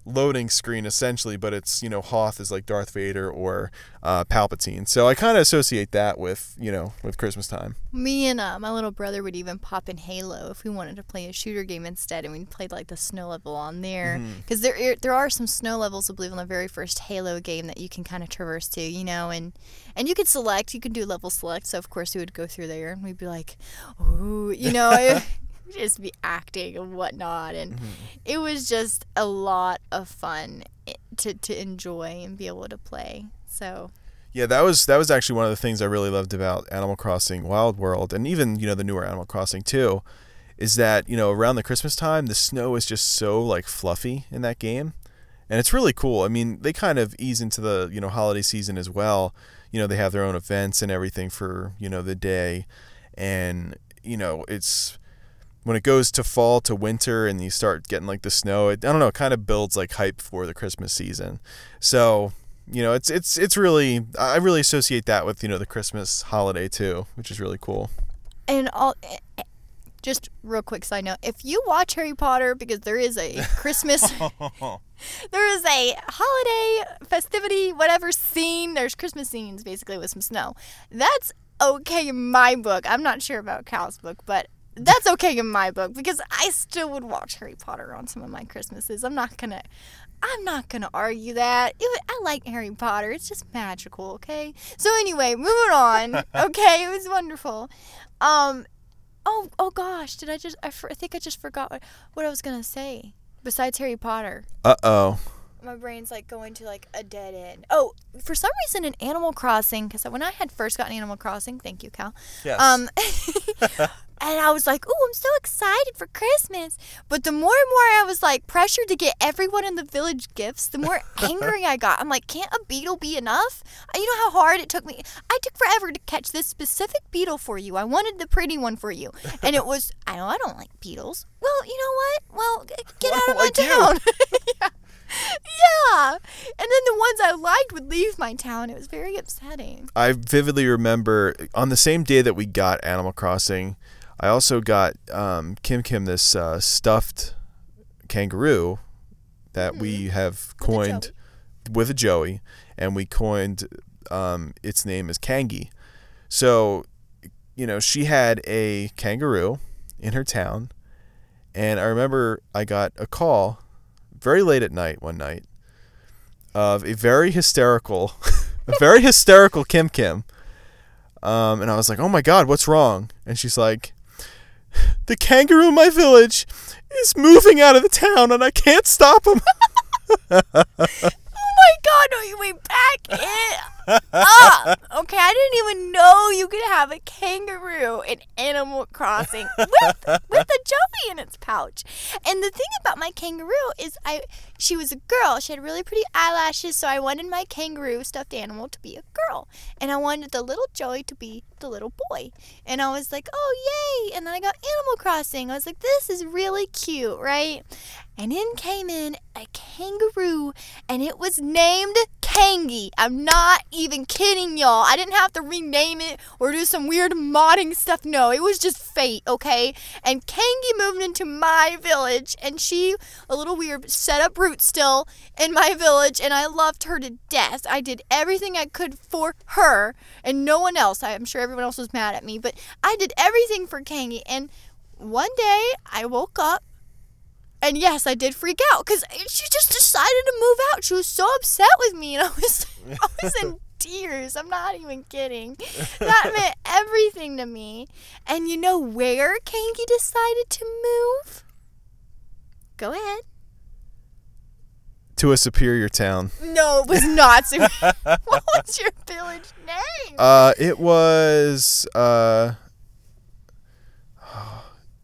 loading screen essentially, but it's you know Hoth is like Darth Vader or uh, Palpatine. So I kind of associate that with you know with Christmas time. Me and uh, my little brother would even pop in Halo if we wanted to play a shooter game instead, and we played like the snow level on there. Because there are- there are some snow levels, I believe, on the very first Halo game that you can kind of traverse to, you know, and and you could select, you could do level select. So of course we would go through there, and we'd be like, ooh, you know. *laughs* Just be acting and whatnot, and mm-hmm. it was just a lot of fun eh, to, to enjoy and be able to play. So Yeah, that was that was actually one of the things I really loved about Animal Crossing Wild World, and even you know the newer Animal Crossing too, is that you know around the Christmas time the snow is just so like fluffy in that game, and it's really cool. I mean, they kind of ease into the you know holiday season as well. You know, they have their own events and everything for you know the day, and you know it's when it goes to fall to winter and you start getting like the snow. It, I don't know, it kind of builds like hype for the Christmas season. So you know, it's it's it's really I really associate that with you know the Christmas holiday too, which is really cool. And all, eh, eh, just real quick side note: if you watch Harry Potter, because there is a Christmas, *laughs* *laughs* there is a holiday festivity, whatever scene. There's Christmas scenes basically with some snow. That's okay in my book. I'm not sure about Cal's book, but that's okay in my book because I still would watch Harry Potter on some of my Christmases. I'm not gonna, I'm not gonna argue that. It, I like Harry Potter. It's just magical, okay? So anyway, moving on. *laughs* Okay, it was wonderful. Um, oh, oh gosh, did I just? I, I think I just forgot what, what I was gonna say. Besides Harry Potter, Uh oh. My brain's like going to like a dead end. Oh, for some reason in Animal Crossing, because when I had first gotten Animal Crossing, thank you, Cal. Yes. Um, *laughs* *laughs* and I was like, "Oh, I'm so excited for Christmas!" But the more and more I was like pressured to get everyone in the village gifts, the more *laughs* angry I got. I'm like, "Can't a beetle be enough?" You know how hard it took me. I took forever to catch this specific beetle for you. I wanted the pretty one for you, and it was. I know I don't like beetles. Well, you know what? Well, get out of my like town. yeah. Yeah. And then the ones I liked would leave my town. It was very upsetting. I vividly remember on the same day that we got Animal Crossing, I also got um, Kim Kim this uh, stuffed kangaroo that we have Mm-hmm. With a coined with a Joey, and we coined um, its name as Kangi. So, you know, she had a kangaroo in her town, and I remember I got a call very late at night one night of a very hysterical, *laughs* a very hysterical Kim Kim. Um, and I was like, "Oh my God, what's wrong?" And she's like, "The kangaroo in my village is moving out of the town, and I can't stop him." *laughs* Oh my god, no, you went back in. Up. Okay, I didn't even know you could have a kangaroo in Animal Crossing with with a joey in its pouch. And the thing about my kangaroo is I she was a girl. She had really pretty eyelashes, so I wanted my kangaroo stuffed animal to be a girl. And I wanted the little joey to be the little boy. And I was like, "Oh, yay." And then I got Animal Crossing. I was like, "This is really cute, right?" And in came in a kangaroo, and it was named Kangi. I'm not even kidding y'all. I didn't have to rename it or do some weird modding stuff. No, it was just fate, okay? And Kangi moved into my village, and she, a little weird, set up roots still in my village, and I loved her to death. I did everything I could for her, and no one else. I'm sure everyone else was mad at me, but I did everything for Kangi. And one day I woke up and yes, I did freak out because she just decided to move out. She was so upset with me, and I was, *laughs* I was in tears. I'm not even kidding. That *laughs* meant everything to me. And you know where Kangi decided to move? Go ahead. to a superior town. No, it was not. Su- *laughs* *laughs* what was your village name? Uh, it was uh,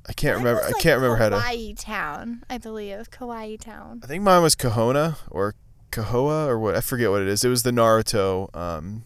I can't Mine remember. was, I can't remember how to. Kauai Town, I believe. Kauai Town. I think mine was Kahona or Kahoa or what. I forget what it is. It was the Naruto um,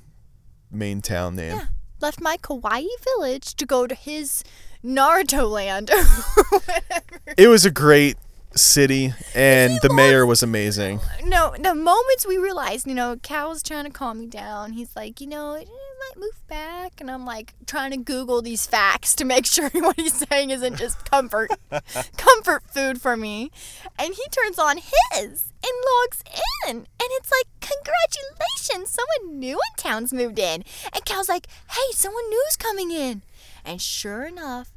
main town name. Yeah. Left my Kauai village to go to his Naruto land or *laughs* whatever. It was a great city, and the mayor was amazing. no, the moments we realized, you know, Cal's trying to calm me down. He's like, you know, it, might move back, and I'm like trying to Google these facts to make *laughs* sure what he's saying isn't just comfort, *laughs* comfort food for me. And he turns on his and logs in, and it's like, congratulations, someone new in town's moved in. And Cal's like, hey, someone new's coming in, and sure enough,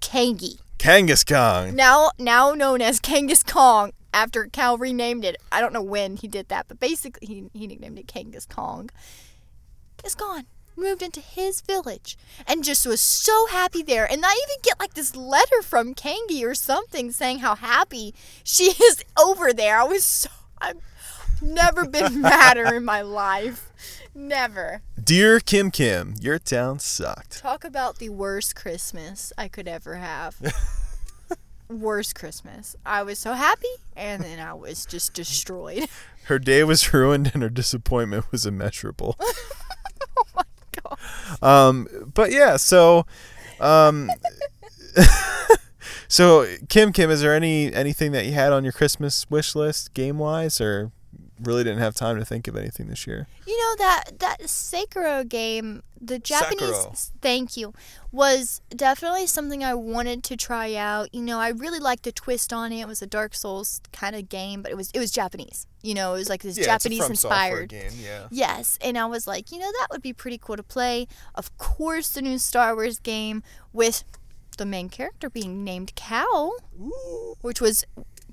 Kangi Kangaskong. now now known as Kangas Kong after Cal renamed it. I don't know when he did that, but basically he, he nicknamed it Kangas Kong. Is gone. Moved into his village and just was so happy there. And I even get like this letter from Kangi or something saying how happy she *laughs* is over there. I was so I've never been *laughs* madder in my life. Never. Dear Kim Kim, your town sucked. Talk about the worst Christmas I could ever have. *laughs* worst Christmas. I was so happy, and then I was just destroyed. *laughs* Her day was ruined and her disappointment was immeasurable. *laughs* oh my god. Um, but yeah, so, um, so Kim Kim, is there any anything that you had on your Christmas wish list game wise, or really didn't have time to think of anything this year? You know that that Sekiro game, the Japanese thank you, was definitely something I wanted to try out. You know, I really liked the twist on it. It was a Dark Souls kind of game, but it was it was Japanese. You know, it was like this Japanese inspired. game. Yeah. Yes, and I was like, you know, that would be pretty cool to play. Of course, the new Star Wars game with the main character being named Cal, which was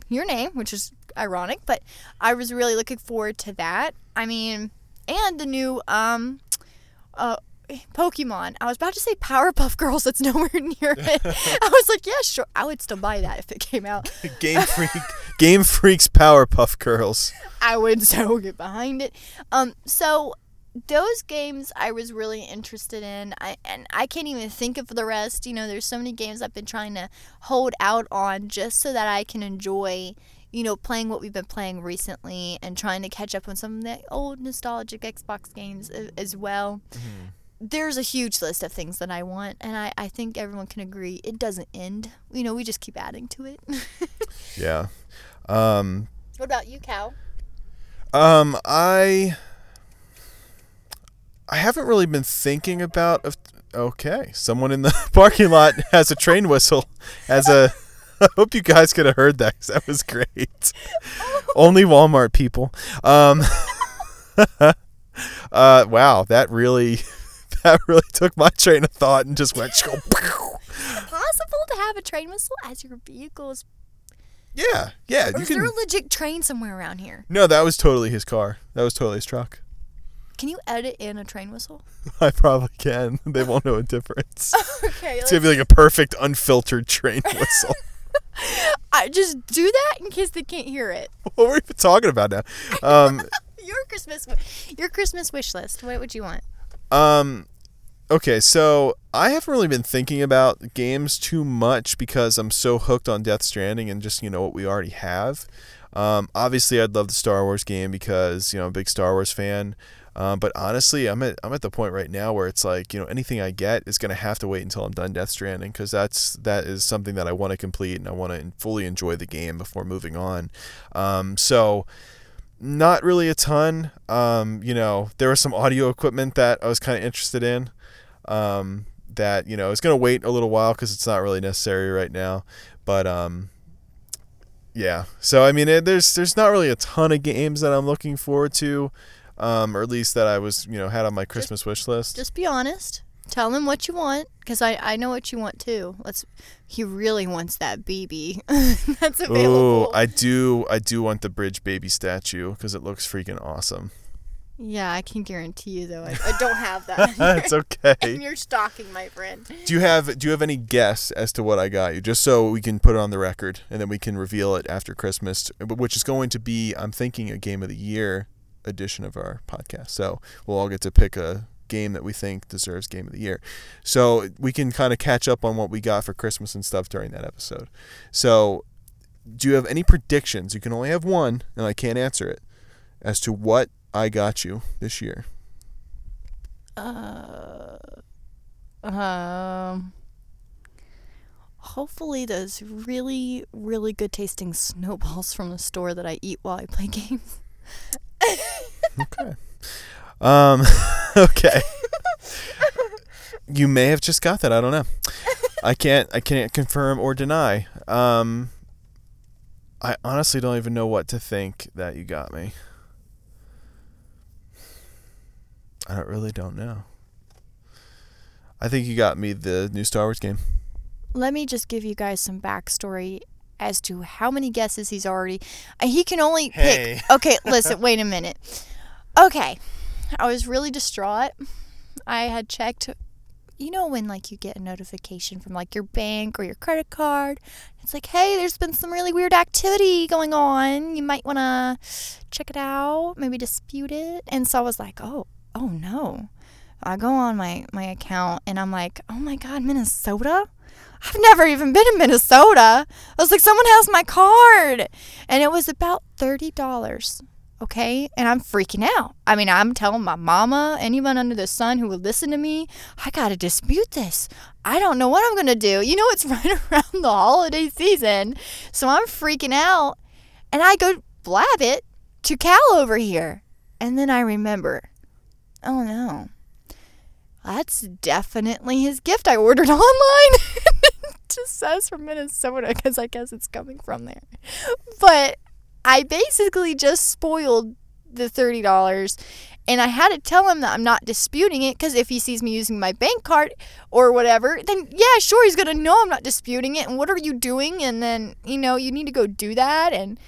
your name, which is ironic, but I was really looking forward to that. I mean, and the new um uh Pokemon. I was about to say Powerpuff Girls. That's *laughs* nowhere near it. I was like, yeah, sure. I would still buy that if it came out. *laughs* Game Freak, Game Freaks, Powerpuff Girls. I would *laughs* so get behind it. Um, so those games I was really interested in. I and I can't even think of the rest. You know, there's so many games I've been trying to hold out on just so that I can enjoy, you know, playing what we've been playing recently and trying to catch up on some of the old nostalgic Xbox games as well. There's a huge list of things that I want, and I, I think everyone can agree it doesn't end. You know, we just keep adding to it. Yeah. *laughs* Um, what about you, Cal? Um, I I haven't really been thinking about. If, okay, someone in the *laughs* parking lot has a train whistle. As a, *laughs* I hope you guys could have heard that 'cause that was great. *laughs* Only Walmart people. Um, uh, wow, that really, that really took my train of thought and just went. Possible to have a train whistle as your vehicle's Yeah, yeah. Or You is there a legit train somewhere around here? No, that was totally his car. That was totally his truck. Can you edit in a train whistle? *laughs* I probably can. *laughs* They won't know a difference. *laughs* Okay, It's gonna be like a perfect unfiltered train whistle. I just do that in case they can't hear it. what were we even talking about now? Um, Your Christmas, your Christmas wish list. What would you want? um, okay, so I haven't really been thinking about games too much because I'm so hooked on Death Stranding and just you know what we already have. Um, obviously, I'd love the Star Wars game because you know I'm a big Star Wars fan. Um, but honestly, I'm at I'm at the point right now where it's like you know anything I get is gonna have to wait until I'm done Death Stranding because that's that is something that I want to complete and I want to fully enjoy the game before moving on. Um, so not really a ton. Um, you know, there was some audio equipment that I was kind of interested in. Um, that you know is gonna wait a little while because it's not really necessary right now. But um, yeah. So I mean, it, there's there's not really a ton of games that I'm looking forward to, um, or at least that I was you know had on my Christmas wish list. Just be honest. Tell him what you want, because I, I know what you want too. Let's. He really wants that BB. *laughs* That's Ooh, Oh, I do I do want the bridge baby statue because it looks freaking awesome. yeah, I can guarantee you though. I, I don't have *laughs* that. it's *laughs* okay. and you're stalking my friend. Do you have Do you have any guess as to what I got you? Just so we can put it on the record, and then we can reveal it after Christmas, which is going to be, I'm thinking, a game of the year edition of our podcast. So we'll all get to pick a game that we think deserves game of the year. So we can kind of catch up on what we got for Christmas and stuff during that episode. So, do you have any predictions? You can only have one, and I can't answer it as to what I got you this year. Uh, um. Hopefully, those really, really good tasting snowballs from the store that I eat while I play *laughs* games. Okay. Um, *laughs* okay. you may have just got that. I don't know. I can't. I can't confirm or deny. Um, I honestly don't even know what to think that you got me. I really don't know. I think you got me the new Star Wars game. Let me just give you guys some backstory as to how many guesses he's already. He can only Hey. pick. *laughs* Okay, *laughs* listen, wait a minute. Okay, I was really distraught. I had checked. You know when like you get a notification from like your bank or your credit card, it's like, hey, there's been some really weird activity going on. You might want to check it out, maybe dispute it. And so I was like, oh, oh no. I go on my, my account and I'm like, oh my God, Minnesota? I've never even been in Minnesota. I was like, someone has my card. And it was about $30. Okay. And I'm freaking out. I mean, I'm telling my mama, anyone under the sun who will listen to me, I got to dispute this. I don't know what I'm going to do. You know, it's *laughs* right around the holiday season. So I'm freaking out. And I go blab it to Cal over here. And then I remember, oh no, that's definitely his gift I ordered *laughs* online. Just says from Minnesota because I guess it's coming from there. But I basically just spoiled the $30 and I had to tell him that I'm not disputing it because if he sees me using my bank card or whatever, then yeah, sure, he's going to know I'm not disputing it. And what are you doing? And then, you know, you need to go do that. And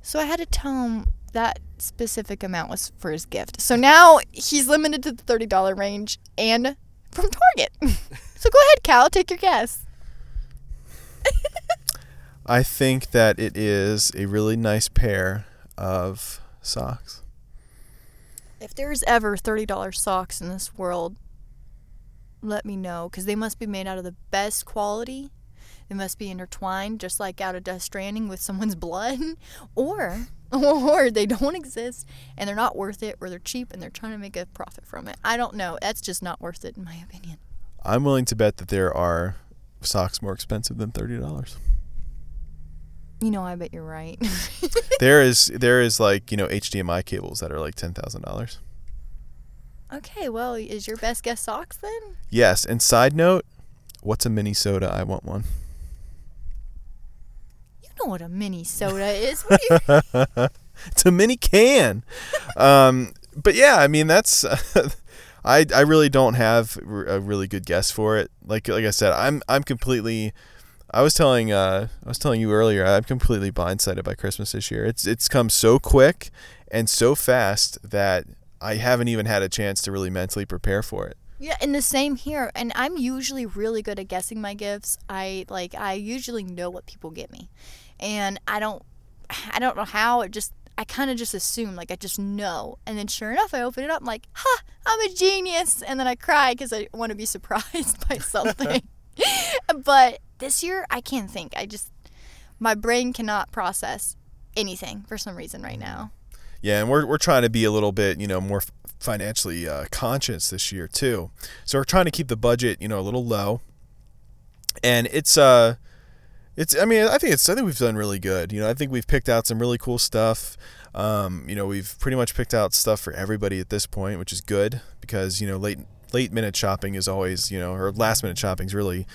so I had to tell him that specific amount was for his gift. So now he's limited to the $30 range and from Target. *laughs* so go ahead, Cal, take your guess. *laughs* I think that it is a really nice pair of socks. If there's ever $30 socks in this world, let me know because they must be made out of the best quality. They must be intertwined, just like out of Death Stranding with someone's *laughs* blood. Or, *laughs* or they don't exist and they're not worth it, or they're cheap and they're trying to make a profit from it. I don't know. That's just not worth it, in my opinion. I'm willing to bet that there are socks more expensive than thirty dollars. You know, I bet you're right. *laughs* there is there is like you know HDMI cables that are like ten thousand dollars. okay, well, is your best guess socks then? Yes. And side note, what's a mini soda? I want one. You know what a mini soda is. What do you- *laughs* it's a mini can. *laughs* um, but yeah, I mean that's. I I really don't have a really good guess for it. Like like I said, I'm I'm completely. I was telling uh I was telling you earlier. I'm completely blindsided by Christmas this year. It's it's come so quick and so fast that I haven't even had a chance to really mentally prepare for it. Yeah, and the same here. And I'm usually really good at guessing my gifts. I like I usually know what people get me. And I don't *sighs* I don't know how it just I kind of just assume like I just know. And then sure enough I open it up I'm like, "Ha, I'm a genius." And then I cry cuz I want to be *laughs* surprised by *laughs* something. *laughs* but this year I can't think. I just my brain cannot process anything for some reason right now. Yeah, and we're we're trying to be a little bit, you know, more financially uh, conscious this year too. So we're trying to keep the budget, you know, a little low. And it's uh it's I mean, I think it's I think we've done really good. You know, I think we've picked out some really cool stuff. Um, you know, we've pretty much picked out stuff for everybody at this point, which is good because, you know, late late minute shopping is always, you know, or last minute shopping is really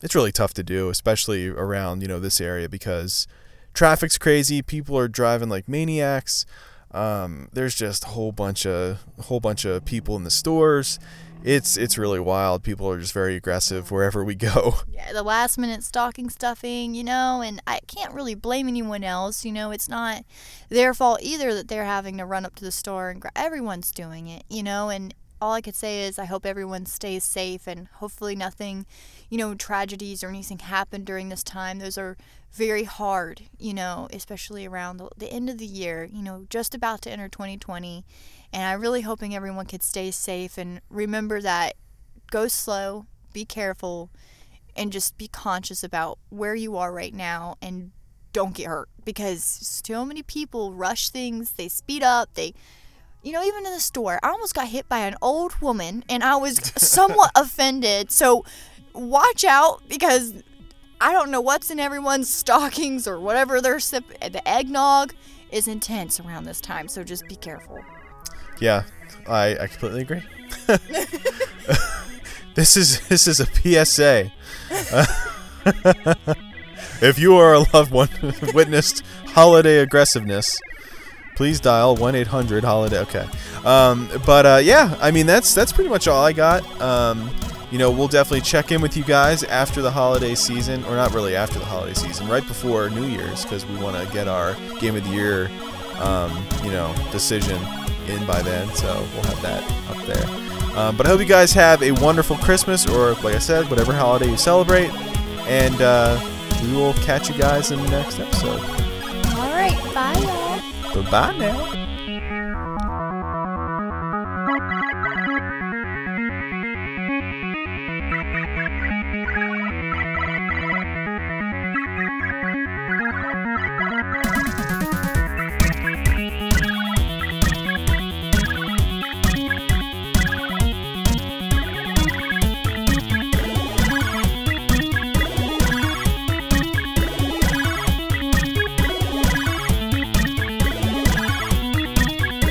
it's really tough to do, especially around, you know, this area because traffic's crazy, people are driving like maniacs. Um, there's just a whole bunch of whole bunch of people in the stores. It's it's really wild. People are just very aggressive wherever we go. *laughs* yeah, the last minute stocking stuffing, you know, and I can't really blame anyone else. You know, it's not their fault either that they're having to run up to the store and gra- everyone's doing it, you know, and all I could say is I hope everyone stays safe and hopefully nothing, you know, tragedies or anything happened during this time. Those are very hard, you know, especially around the, the end of the year, you know, just about to enter 2020. And I'm really hoping everyone could stay safe and remember that go slow, be careful, and just be conscious about where you are right now and don't get hurt because so many people rush things, they speed up, they you know, even in the store, I almost got hit by an old woman and I was *laughs* somewhat offended. So watch out because I don't know what's in everyone's stockings or whatever they're sipping. The eggnog is intense around this time, so just be careful. Yeah, I, I completely agree. *laughs* this is this is a PSA. *laughs* if you or a loved one *laughs* witnessed holiday aggressiveness, please dial 1-800 holiday okay um, but uh, yeah i mean that's that's pretty much all i got um, you know we'll definitely check in with you guys after the holiday season or not really after the holiday season right before new year's because we want to get our game of the year um, you know decision in by then so we'll have that up there um, but i hope you guys have a wonderful christmas or like i said whatever holiday you celebrate and uh, we will catch you guys in the next episode All right, bye y'all. Bye bye now.